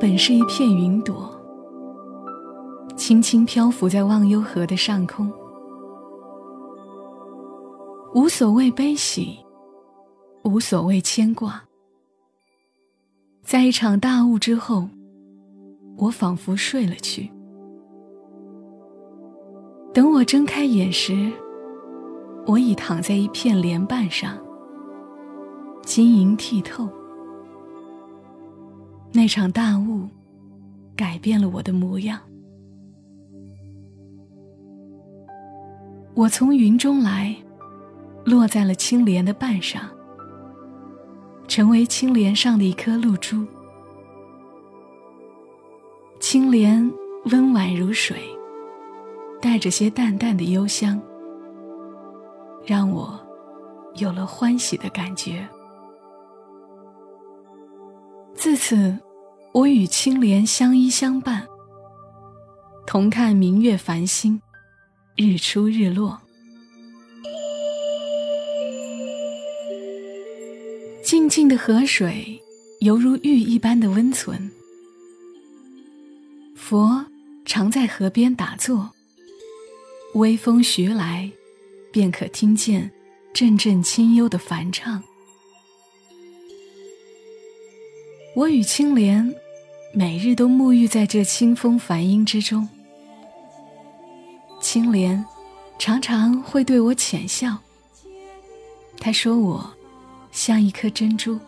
本是一片云朵，轻轻漂浮在忘忧河的上空，无所谓悲喜，无所谓牵挂。在一场大雾之后，我仿佛睡了去。等我睁开眼时，我已躺在一片莲瓣上，晶莹剔透。那场大雾改变了我的模样。我从云中来，落在了青莲的瓣上，成为青莲上的一颗露珠。青莲温婉如水，带着些淡淡的幽香，让我有了欢喜的感觉。自此，我与青莲相依相伴，同看明月繁星，日出日落。静静的河水，犹如玉一般的温存。佛常在河边打坐，微风徐来，便可听见阵阵清幽的梵唱。我与青莲每日都沐浴在这清风梵音之中。青莲常常会对我浅笑，他说我像一颗珍珠，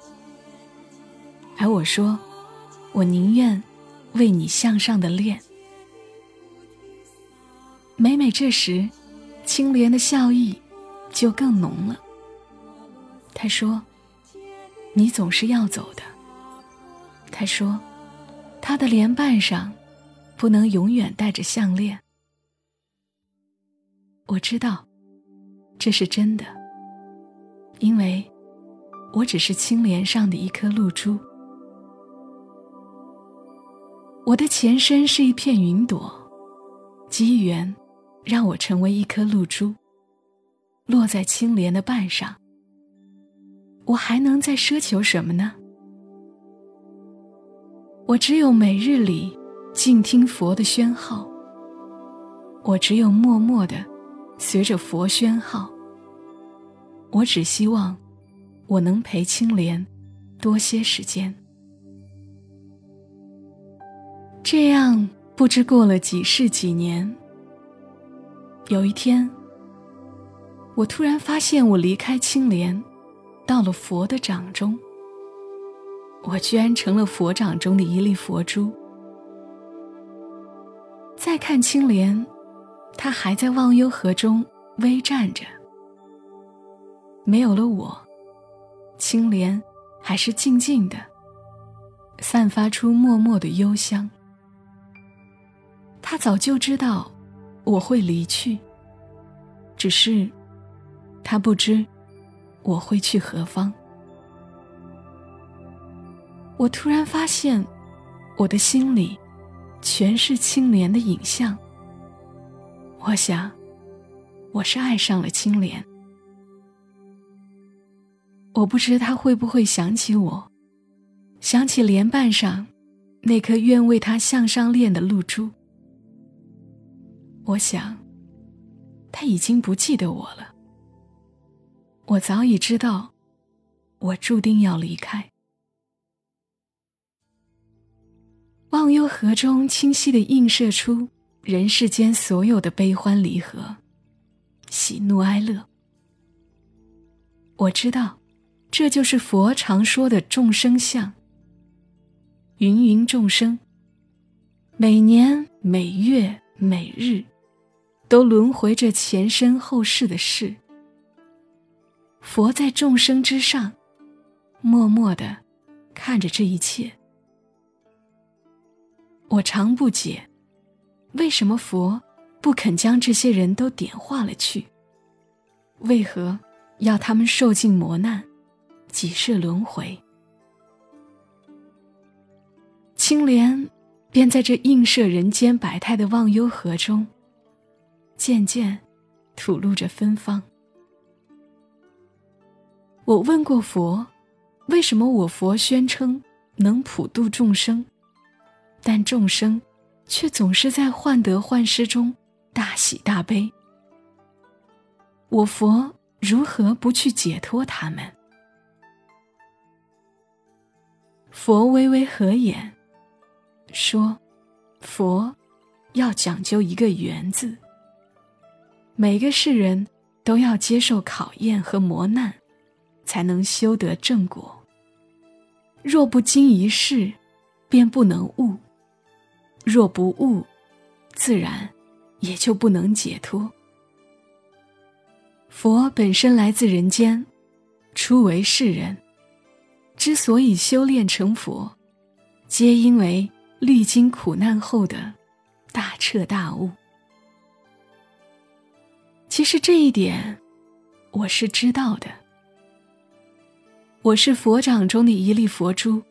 而我说我宁愿为你向上的练。每每这时，青莲的笑意就更浓了。他说：“你总是要走的。”他说：“他的莲瓣上不能永远戴着项链。”我知道，这是真的，因为我只是青莲上的一颗露珠。我的前身是一片云朵，机缘让我成为一颗露珠，落在青莲的瓣上。我还能再奢求什么呢？我只有每日里静听佛的宣号，我只有默默的随着佛宣号。我只希望我能陪青莲多些时间。这样不知过了几世几年，有一天，我突然发现我离开青莲，到了佛的掌中。我居然成了佛掌中的一粒佛珠。再看青莲，它还在忘忧河中微站着。没有了我，青莲还是静静的，散发出默默的幽香。他早就知道我会离去，只是他不知我会去何方。我突然发现，我的心里全是青莲的影像。我想，我是爱上了青莲。我不知他会不会想起我，想起莲瓣上那颗愿为他向上恋的露珠。我想，他已经不记得我了。我早已知道，我注定要离开。忘忧河中清晰地映射出人世间所有的悲欢离合、喜怒哀乐。我知道，这就是佛常说的众生相。芸芸众生，每年每月每日，都轮回着前生后世的事。佛在众生之上，默默地看着这一切。我常不解，为什么佛不肯将这些人都点化了去？为何要他们受尽磨难，几世轮回？青莲便在这映射人间百态的忘忧河中，渐渐吐露着芬芳。我问过佛，为什么我佛宣称能普度众生？但众生却总是在患得患失中大喜大悲。我佛如何不去解脱他们？佛微微合眼，说：“佛要讲究一个缘字。每个世人都要接受考验和磨难，才能修得正果。若不经一事，便不能悟；若不悟，自然也就不能解脱。佛本身来自人间，初为世人。”之所以修炼成佛，皆因为历经苦难后的大彻大悟。其实这一点，我是知道的。我是佛掌中的一粒佛珠，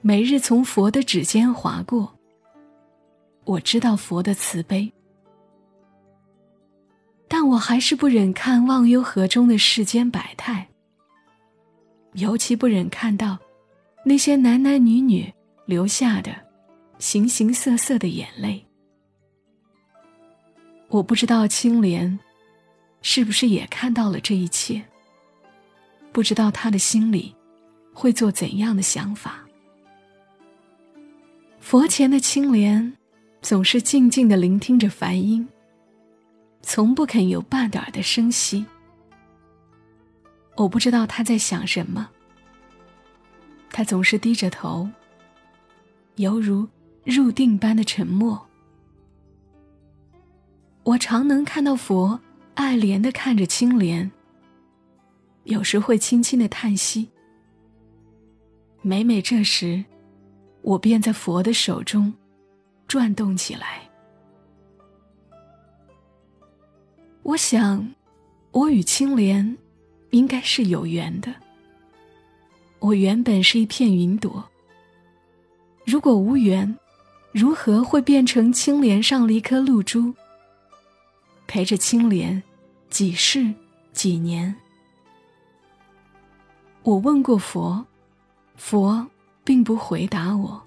每日从佛的指尖划过。我知道佛的慈悲，但我还是不忍看忘忧河中的世间百态。尤其不忍看到那些男男女女流下的形形色色的眼泪。我不知道青莲是不是也看到了这一切，不知道他的心里会做怎样的想法。佛前的青莲总是静静地聆听着梵音，从不肯有半点的声息。我不知道他在想什么。他总是低着头，犹如入定般的沉默。我常能看到佛爱怜地看着青莲，有时会轻轻的叹息。每每这时，我便在佛的手中转动起来。我想，我与青莲应该是有缘的。我原本是一片云朵。如果无缘，如何会变成青莲上了一颗露珠，陪着青莲几世几年？我问过佛，佛并不回答我，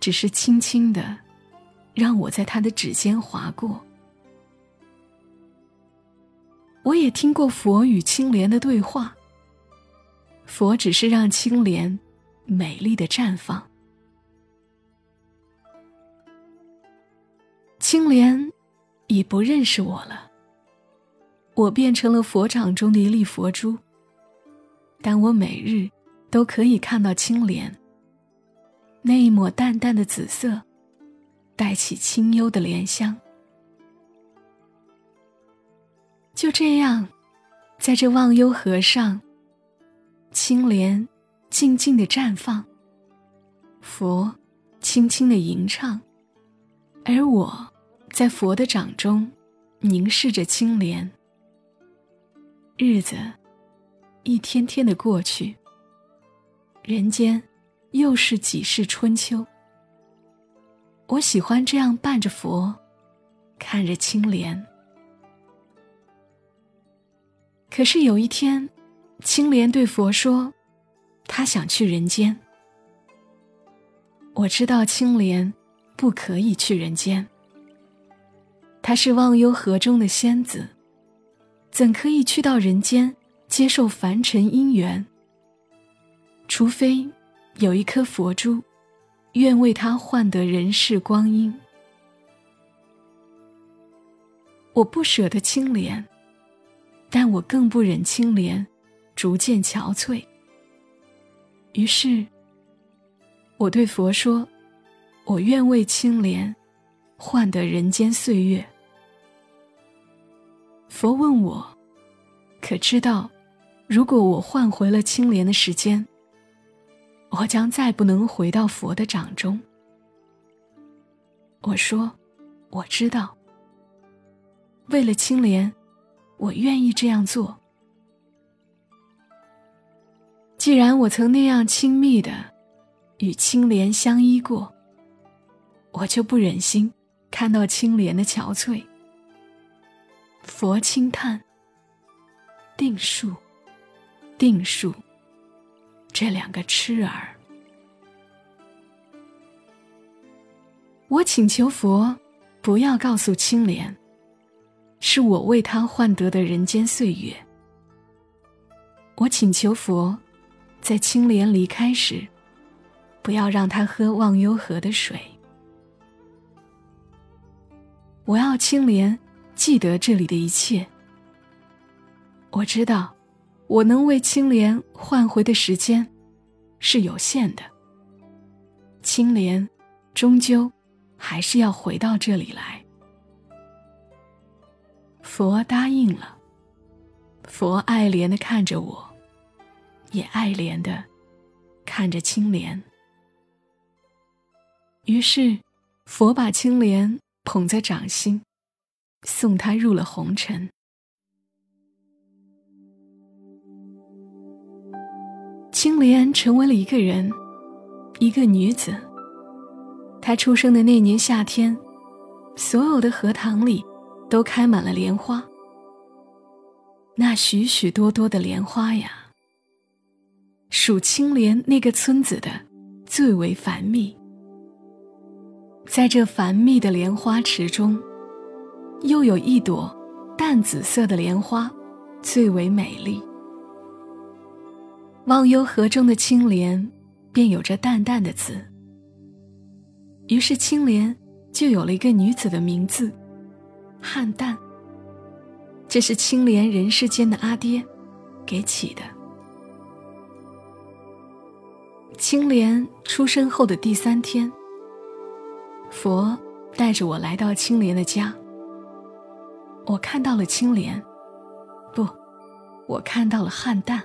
只是轻轻的让我在他的指尖划过。我也听过佛与青莲的对话。佛只是让青莲美丽的绽放。青莲已不认识我了，我变成了佛掌中的一粒佛珠。但我每日都可以看到青莲那一抹淡淡的紫色，带起清幽的莲香。就这样，在这忘忧河上。青莲静静的绽放，佛轻轻的吟唱，而我在佛的掌中凝视着青莲。日子一天天的过去，人间又是几世春秋。我喜欢这样伴着佛，看着青莲。可是有一天。青莲对佛说：“他想去人间。”我知道青莲不可以去人间。她是忘忧河中的仙子，怎可以去到人间接受凡尘因缘？除非有一颗佛珠，愿为他换得人世光阴。我不舍得青莲，但我更不忍青莲。逐渐憔悴。于是，我对佛说：“我愿为青莲换得人间岁月。”佛问我：“可知道，如果我换回了青莲的时间，我将再不能回到佛的掌中？”我说：“我知道。为了青莲，我愿意这样做。”既然我曾那样亲密的与青莲相依过，我就不忍心看到青莲的憔悴。佛轻叹：“定数，定数，这两个痴儿。”我请求佛，不要告诉青莲，是我为他换得的人间岁月。我请求佛，在青莲离开时，不要让他喝忘忧河的水。我要青莲记得这里的一切。我知道，我能为青莲换回的时间是有限的。青莲终究还是要回到这里来。佛答应了，佛爱怜的看着我，也爱怜的看着青莲。于是，佛把青莲。捧在掌心，送他入了红尘。青莲成为了一个人，一个女子。她出生的那年夏天，所有的荷塘里都开满了莲花。那许许多多的莲花呀，属青莲那个村子的最为繁密。在这繁密的莲花池中，又有一朵淡紫色的莲花，最为美丽。忘忧河中的青莲，便有着淡淡的紫。于是青莲就有了一个女子的名字，汉淡。这是青莲人世间的阿爹给起的。青莲出生后的第三天。佛带着我来到青莲的家。我看到了青莲，不，我看到了汉淡，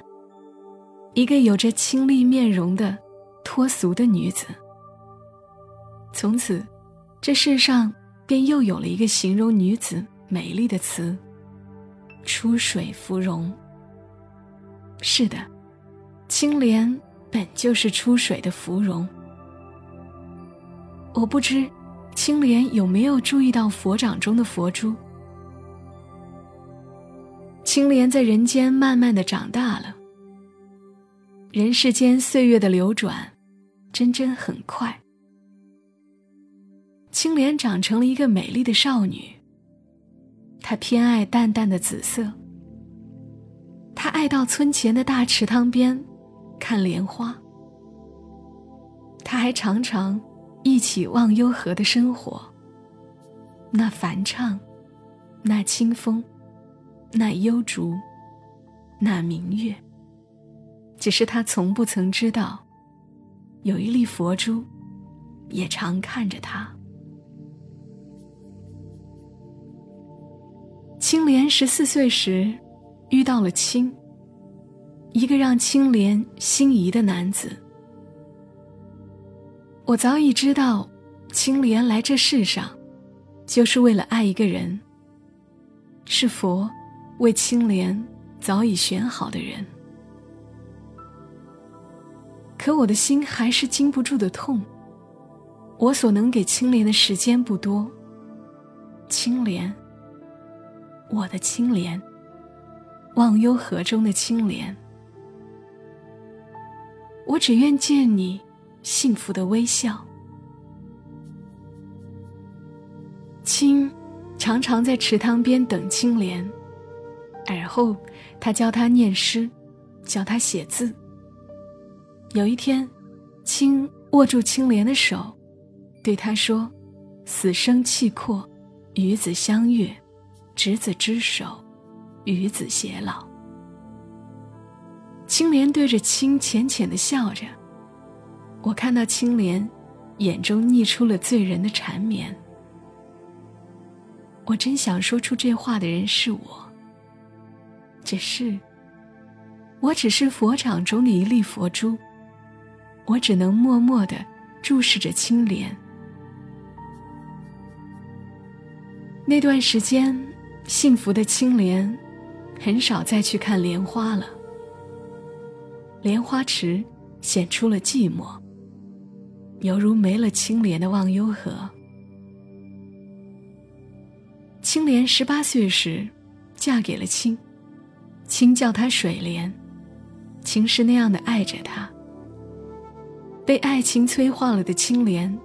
一个有着清丽面容的脱俗的女子。从此，这世上便又有了一个形容女子美丽的词——出水芙蓉。是的，青莲本就是出水的芙蓉。我不知青莲有没有注意到佛掌中的佛珠。青莲在人间慢慢的长大了。人世间岁月的流转，真真很快。青莲长成了一个美丽的少女。她偏爱淡淡的紫色。她爱到村前的大池塘边，看莲花。她还常常。一起忘忧河的生活。那梵唱，那清风，那幽竹，那明月。只是他从不曾知道，有一粒佛珠，也常看着他。青莲十四岁时，遇到了青，一个让青莲心仪的男子。我早已知道，青莲来这世上，就是为了爱一个人。是佛为青莲早已选好的人。可我的心还是禁不住的痛。我所能给青莲的时间不多。青莲，我的青莲，忘忧河中的青莲，我只愿见你。幸福的微笑。青常常在池塘边等青莲，而后他教他念诗，教他写字。有一天，青握住青莲的手，对他说：“死生契阔，与子相悦，执子之手，与子偕老。”青莲对着青浅浅的笑着。我看到青莲眼中溢出了醉人的缠绵。我真想说出这话的人是我，只是，我只是佛掌中的一粒佛珠，我只能默默的注视着青莲。那段时间，幸福的青莲很少再去看莲花了，莲花池显出了寂寞。犹如没了青莲的忘忧河。青莲十八岁时，嫁给了青，青叫她水莲，青是那样的爱着她。被爱情催化了的青莲，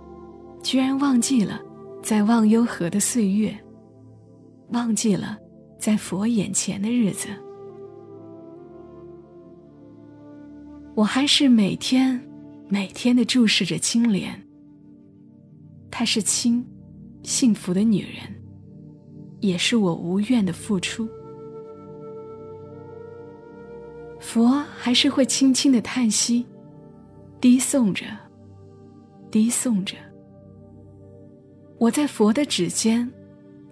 居然忘记了在忘忧河的岁月，忘记了在佛眼前的日子。我还是每天、每天的注视着青莲。她是亲、幸福的女人，也是我无怨的付出。佛还是会轻轻的叹息，低诵着，低诵着。我在佛的指尖，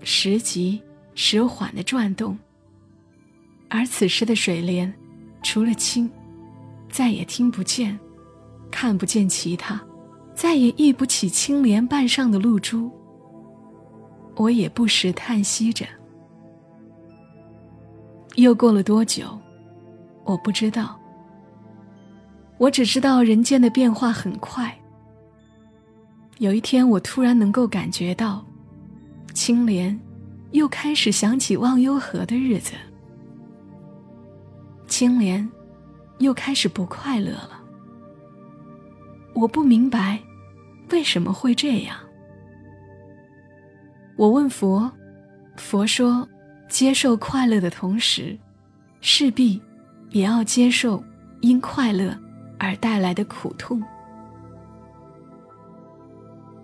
时急时缓的转动。而此时的水莲，除了清，再也听不见，看不见其他，再也忆不起青莲瓣上的露珠。我也不时叹息着。又过了多久？我不知道，我只知道人间的变化很快。有一天，我突然能够感觉到，青莲又开始想起忘忧河的日子，青莲又开始不快乐了。我不明白为什么会这样。我问佛，佛说，接受快乐的同时，势必。也要接受因快乐而带来的苦痛。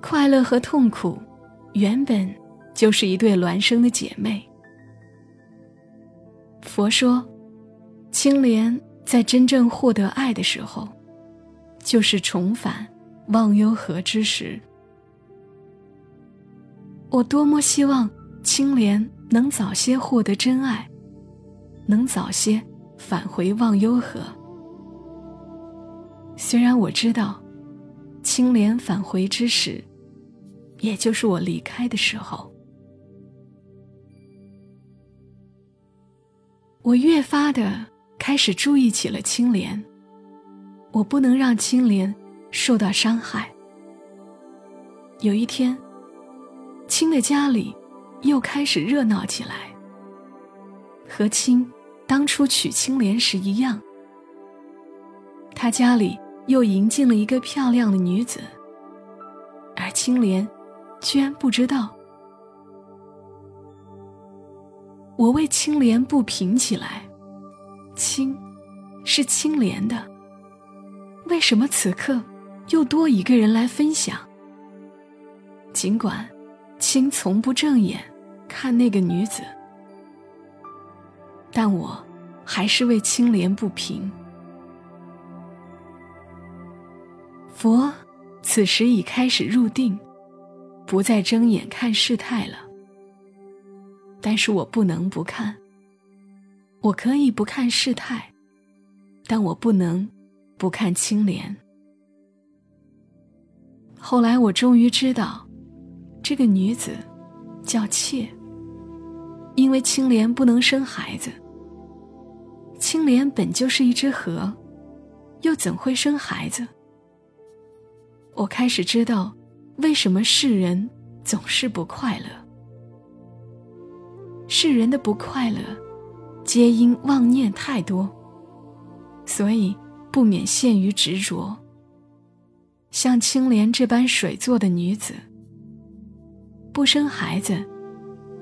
快乐和痛苦原本就是一对孪生的姐妹。佛说，青莲在真正获得爱的时候，就是重返忘忧河之时。我多么希望青莲能早些获得真爱，能早些。返回忘忧河。虽然我知道，青莲返回之时，也就是我离开的时候，我越发的开始注意起了青莲。我不能让青莲受到伤害。有一天，青的家里又开始热闹起来，和青。当初娶青莲时一样，他家里又迎进了一个漂亮的女子，而青莲居然不知道。我为青莲不平起来，青是青莲的，为什么此刻又多一个人来分享？尽管青从不正眼看那个女子。但我还是为青莲不平。佛此时已开始入定，不再睁眼看事态了。但是我不能不看。我可以不看事态，但我不能不看青莲。后来我终于知道，这个女子叫妾，因为青莲不能生孩子。青莲本就是一只河，又怎会生孩子？我开始知道，为什么世人总是不快乐。世人的不快乐，皆因妄念太多，所以不免陷于执着。像青莲这般水做的女子，不生孩子，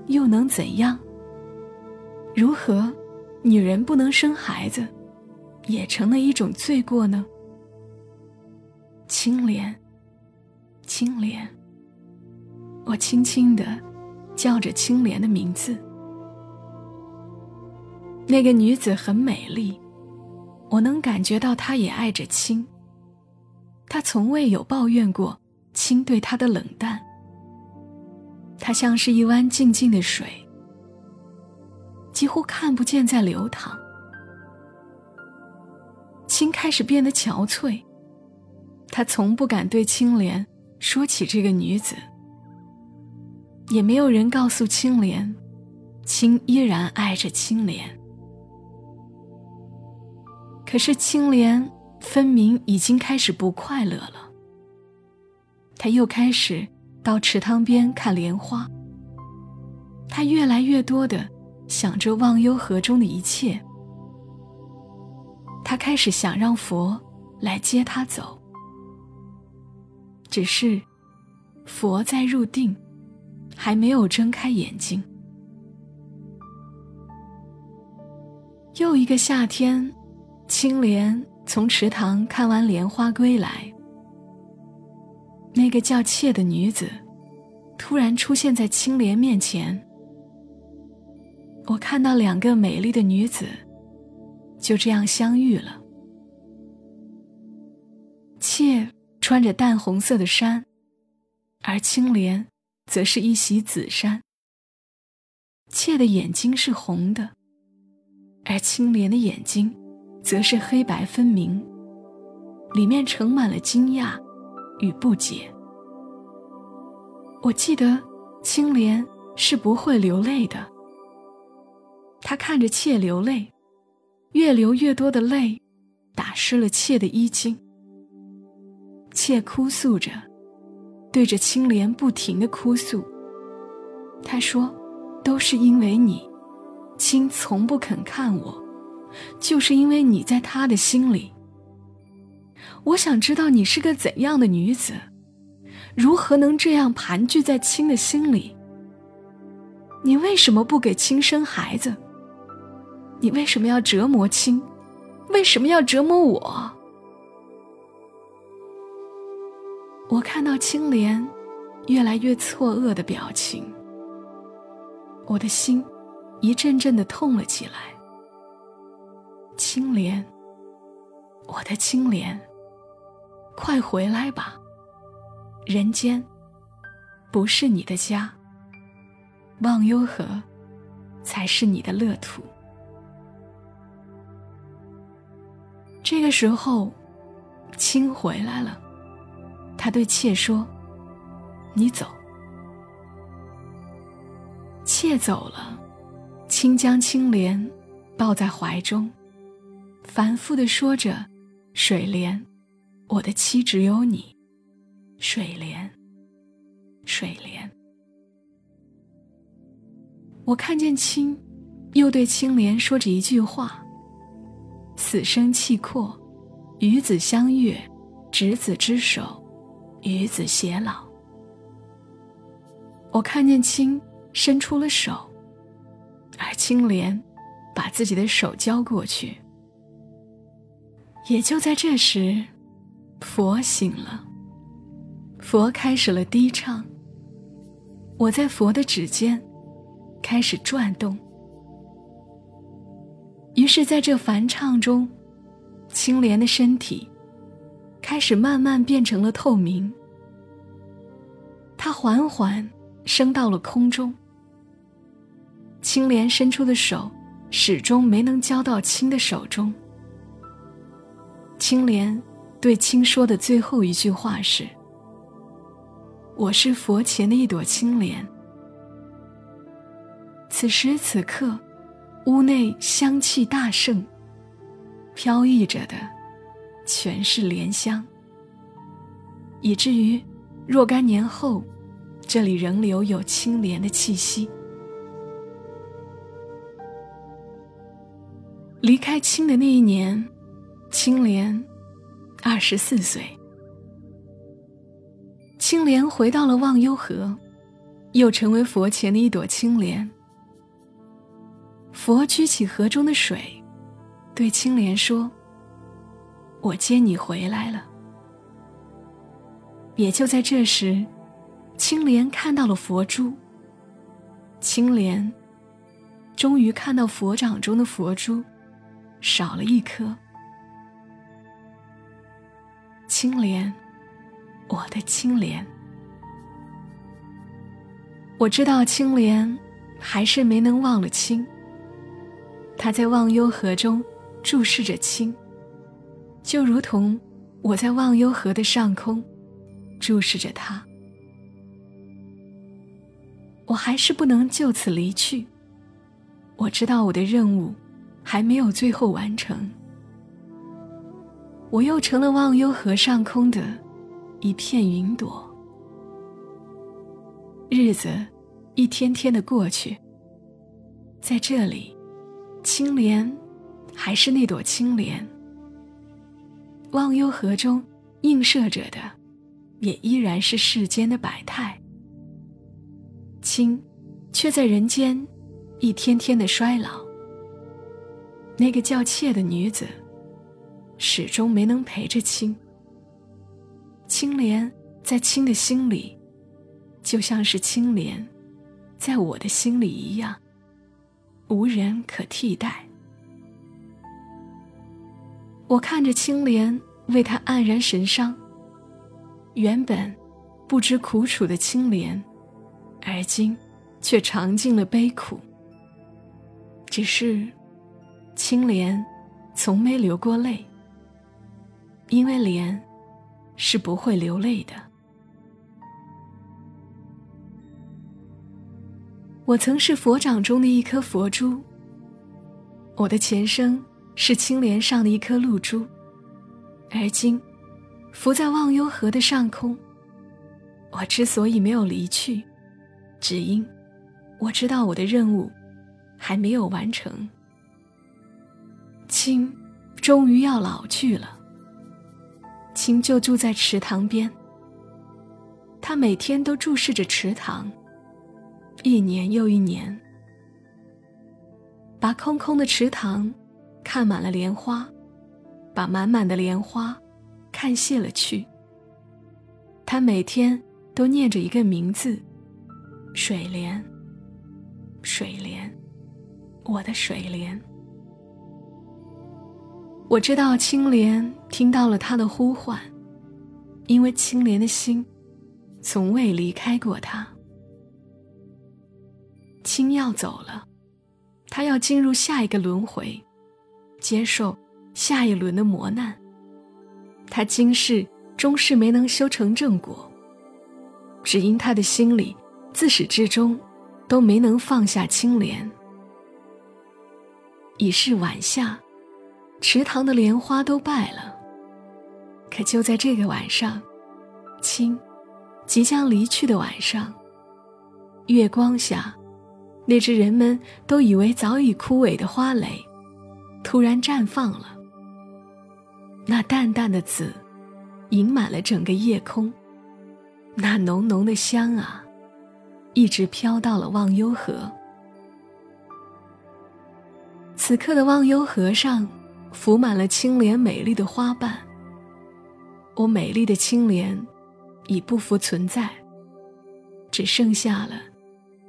又能怎样？如何？女人不能生孩子，也成了一种罪过呢。青莲，青莲，我轻轻的叫着青莲的名字。那个女子很美丽，我能感觉到她也爱着青。她从未有抱怨过青对她的冷淡。她像是一湾静静的水。几乎看不见在流淌，青开始变得憔悴。他从不敢对青莲说起这个女子，也没有人告诉青莲，青依然爱着青莲。可是青莲分明已经开始不快乐了。他又开始到池塘边看莲花。他越来越多的。想着忘忧河中的一切，他开始想让佛来接他走。只是，佛在入定，还没有睁开眼睛。又一个夏天，青莲从池塘看完莲花归来。那个叫妾的女子，突然出现在青莲面前。我看到两个美丽的女子，就这样相遇了。妾穿着淡红色的衫，而青莲则是一袭紫衫。妾的眼睛是红的。而青莲的眼睛，则是黑白分明，里面盛满了惊讶与不解。我记得青莲是不会流泪的。他看着妾流泪，越流越多的泪，打湿了妾的衣襟。妾哭诉着，对着青莲不停的哭诉。他说：“都是因为你。”青从不肯看我，就是因为你在他的心里。我想知道你是个怎样的女子，如何能这样盘踞在青的心里？你为什么不给青生孩子？你为什么要折磨青？为什么要折磨我？我看到青莲越来越错愕的表情，我的心。一阵阵的痛了起来。青莲，我的青莲，快回来吧！人间不是你的家，忘忧河才是你的乐土。这个时候，青回来了，他对妾说：“你走。”妾走了。青将青莲抱在怀中，反复的说着：“水莲，我的妻只有你。水莲，水莲。”我看见青，又对青莲说着一句话：“死生契阔，与子相悦，执子之手，与子偕老。”我看见青伸出了手。而青莲把自己的手交过去，也就在这时，佛醒了。佛开始了低唱。我在佛的指尖开始转动，于是在这梵唱中，青莲的身体开始慢慢变成了透明。它缓缓升到了空中。青莲伸出的手，始终没能交到青的手中。青莲对青说的最后一句话是：“我是佛前的一朵青莲。”此时此刻，屋内香气大盛，飘逸着的全是莲香，以至于若干年后，这里仍留有青莲的气息。离开青的那一年，青莲二十四岁。青莲回到了忘忧河，又成为佛前的一朵青莲。佛举起河中的水，对青莲说：“我接你回来了。”也就在这时，青莲看到了佛珠。青莲终于看到佛掌中的佛珠。少了一颗，青莲，我的青莲。我知道青莲还是没能忘了青。他在忘忧河中注视着青，就如同我在忘忧河的上空注视着他。我还是不能就此离去。我知道我的任务。还没有最后完成，我又成了忘忧河上空的一片云朵。日子一天天的过去，在这里，青莲还是那朵青莲。忘忧河中映射着的，也依然是世间的百态。青，却在人间一天天的衰老。那个叫妾的女子，始终没能陪着青。青莲在青的心里，就像是青莲在我的心里一样，无人可替代。我看着青莲为他黯然神伤，原本不知苦楚的青莲，而今却尝尽了悲苦。只是青莲从没流过泪，因为莲是不会流泪的。我曾是佛掌中的一颗佛珠，我的前生。是青莲上的一颗露珠，而今浮在忘忧河的上空。我之所以没有离去，只因我知道我的任务还没有完成。青终于要老去了，青就住在池塘边。他每天都注视着池塘，一年又一年，把空空的池塘。看满了莲花，把满满的莲花看谢了去。他每天都念着一个名字：水莲。水莲，我的水莲。我知道青莲听到了他的呼唤，因为青莲的心从未离开过他。青要走了，他要进入下一个轮回。接受下一轮的磨难。他今世终是没能修成正果，只因他的心里自始至终都没能放下青莲。已是晚夏，池塘的莲花都败了。可就在这个晚上，青即将离去的晚上，月光下，那只人们都以为早已枯萎的花蕾。突然绽放了，那淡淡的紫，盈满了整个夜空。那浓浓的香啊，一直飘到了忘忧河。此刻的忘忧河上，浮满了青莲美丽的花瓣。我美丽的青莲，已不复存在，只剩下了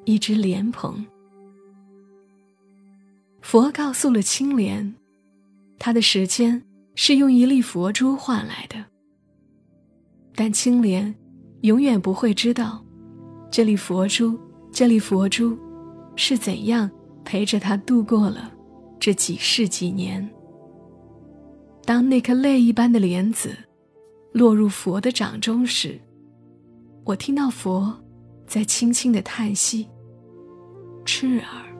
一只莲蓬。佛告诉了青莲，他的时间是用一粒佛珠换来的。但青莲永远不会知道，这粒佛珠，这粒佛珠是怎样陪着他度过了这几世几年。当那颗泪一般的莲子落入佛的掌中时，我听到佛在轻轻的叹息：“痴儿。”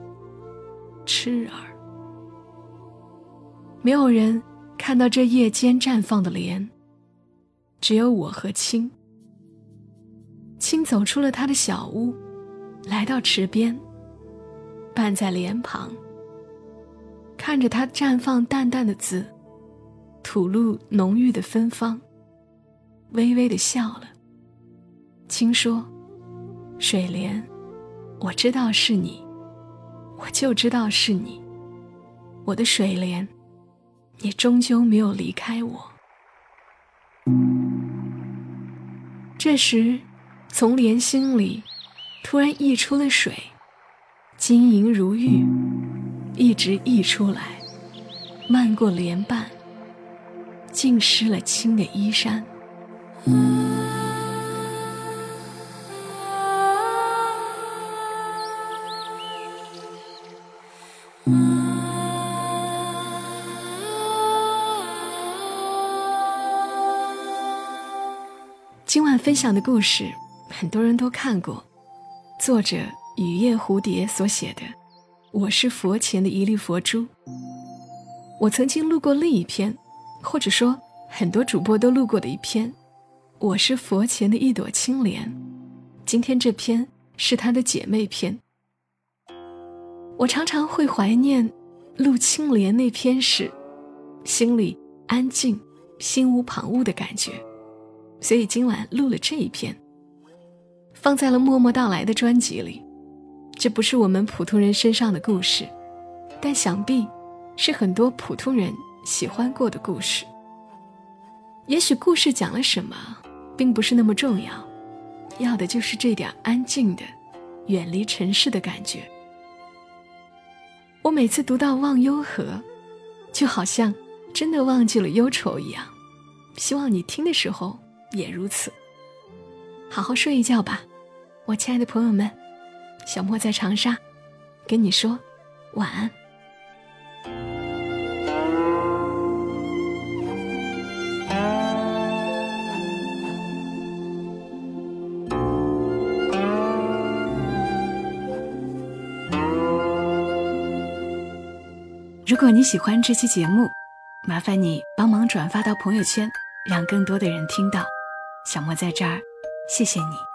痴儿，没有人看到这夜间绽放的莲，只有我和青。青走出了他的小屋，来到池边，伴在莲旁，看着它绽放淡淡的紫，吐露浓郁的芬芳，微微的笑了。青说：“水莲，我知道是你。”我就知道是你，我的水莲，你终究没有离开我。这时，从莲心里突然溢出了水，晶莹如玉，一直溢出来，漫过莲瓣，浸湿了青的衣衫。分享的故事，很多人都看过，作者雨夜蝴蝶所写的《我是佛前的一粒佛珠》。我曾经录过另一篇，或者说很多主播都录过的一篇，《我是佛前的一朵青莲》。今天这篇是他的姐妹篇。我常常会怀念录青莲那篇时，心里安静、心无旁骛的感觉。所以今晚录了这一篇，放在了《默默到来》的专辑里。这不是我们普通人身上的故事，但想必是很多普通人喜欢过的故事。也许故事讲了什么，并不是那么重要，要的就是这点安静的、远离尘世的感觉。我每次读到《忘忧河》，就好像真的忘记了忧愁一样。希望你听的时候也如此。好好睡一觉吧，我亲爱的朋友们。小莫在长沙，跟你说晚安。如果你喜欢这期节目，麻烦你帮忙转发到朋友圈，让更多的人听到。小莫在这儿，谢谢你。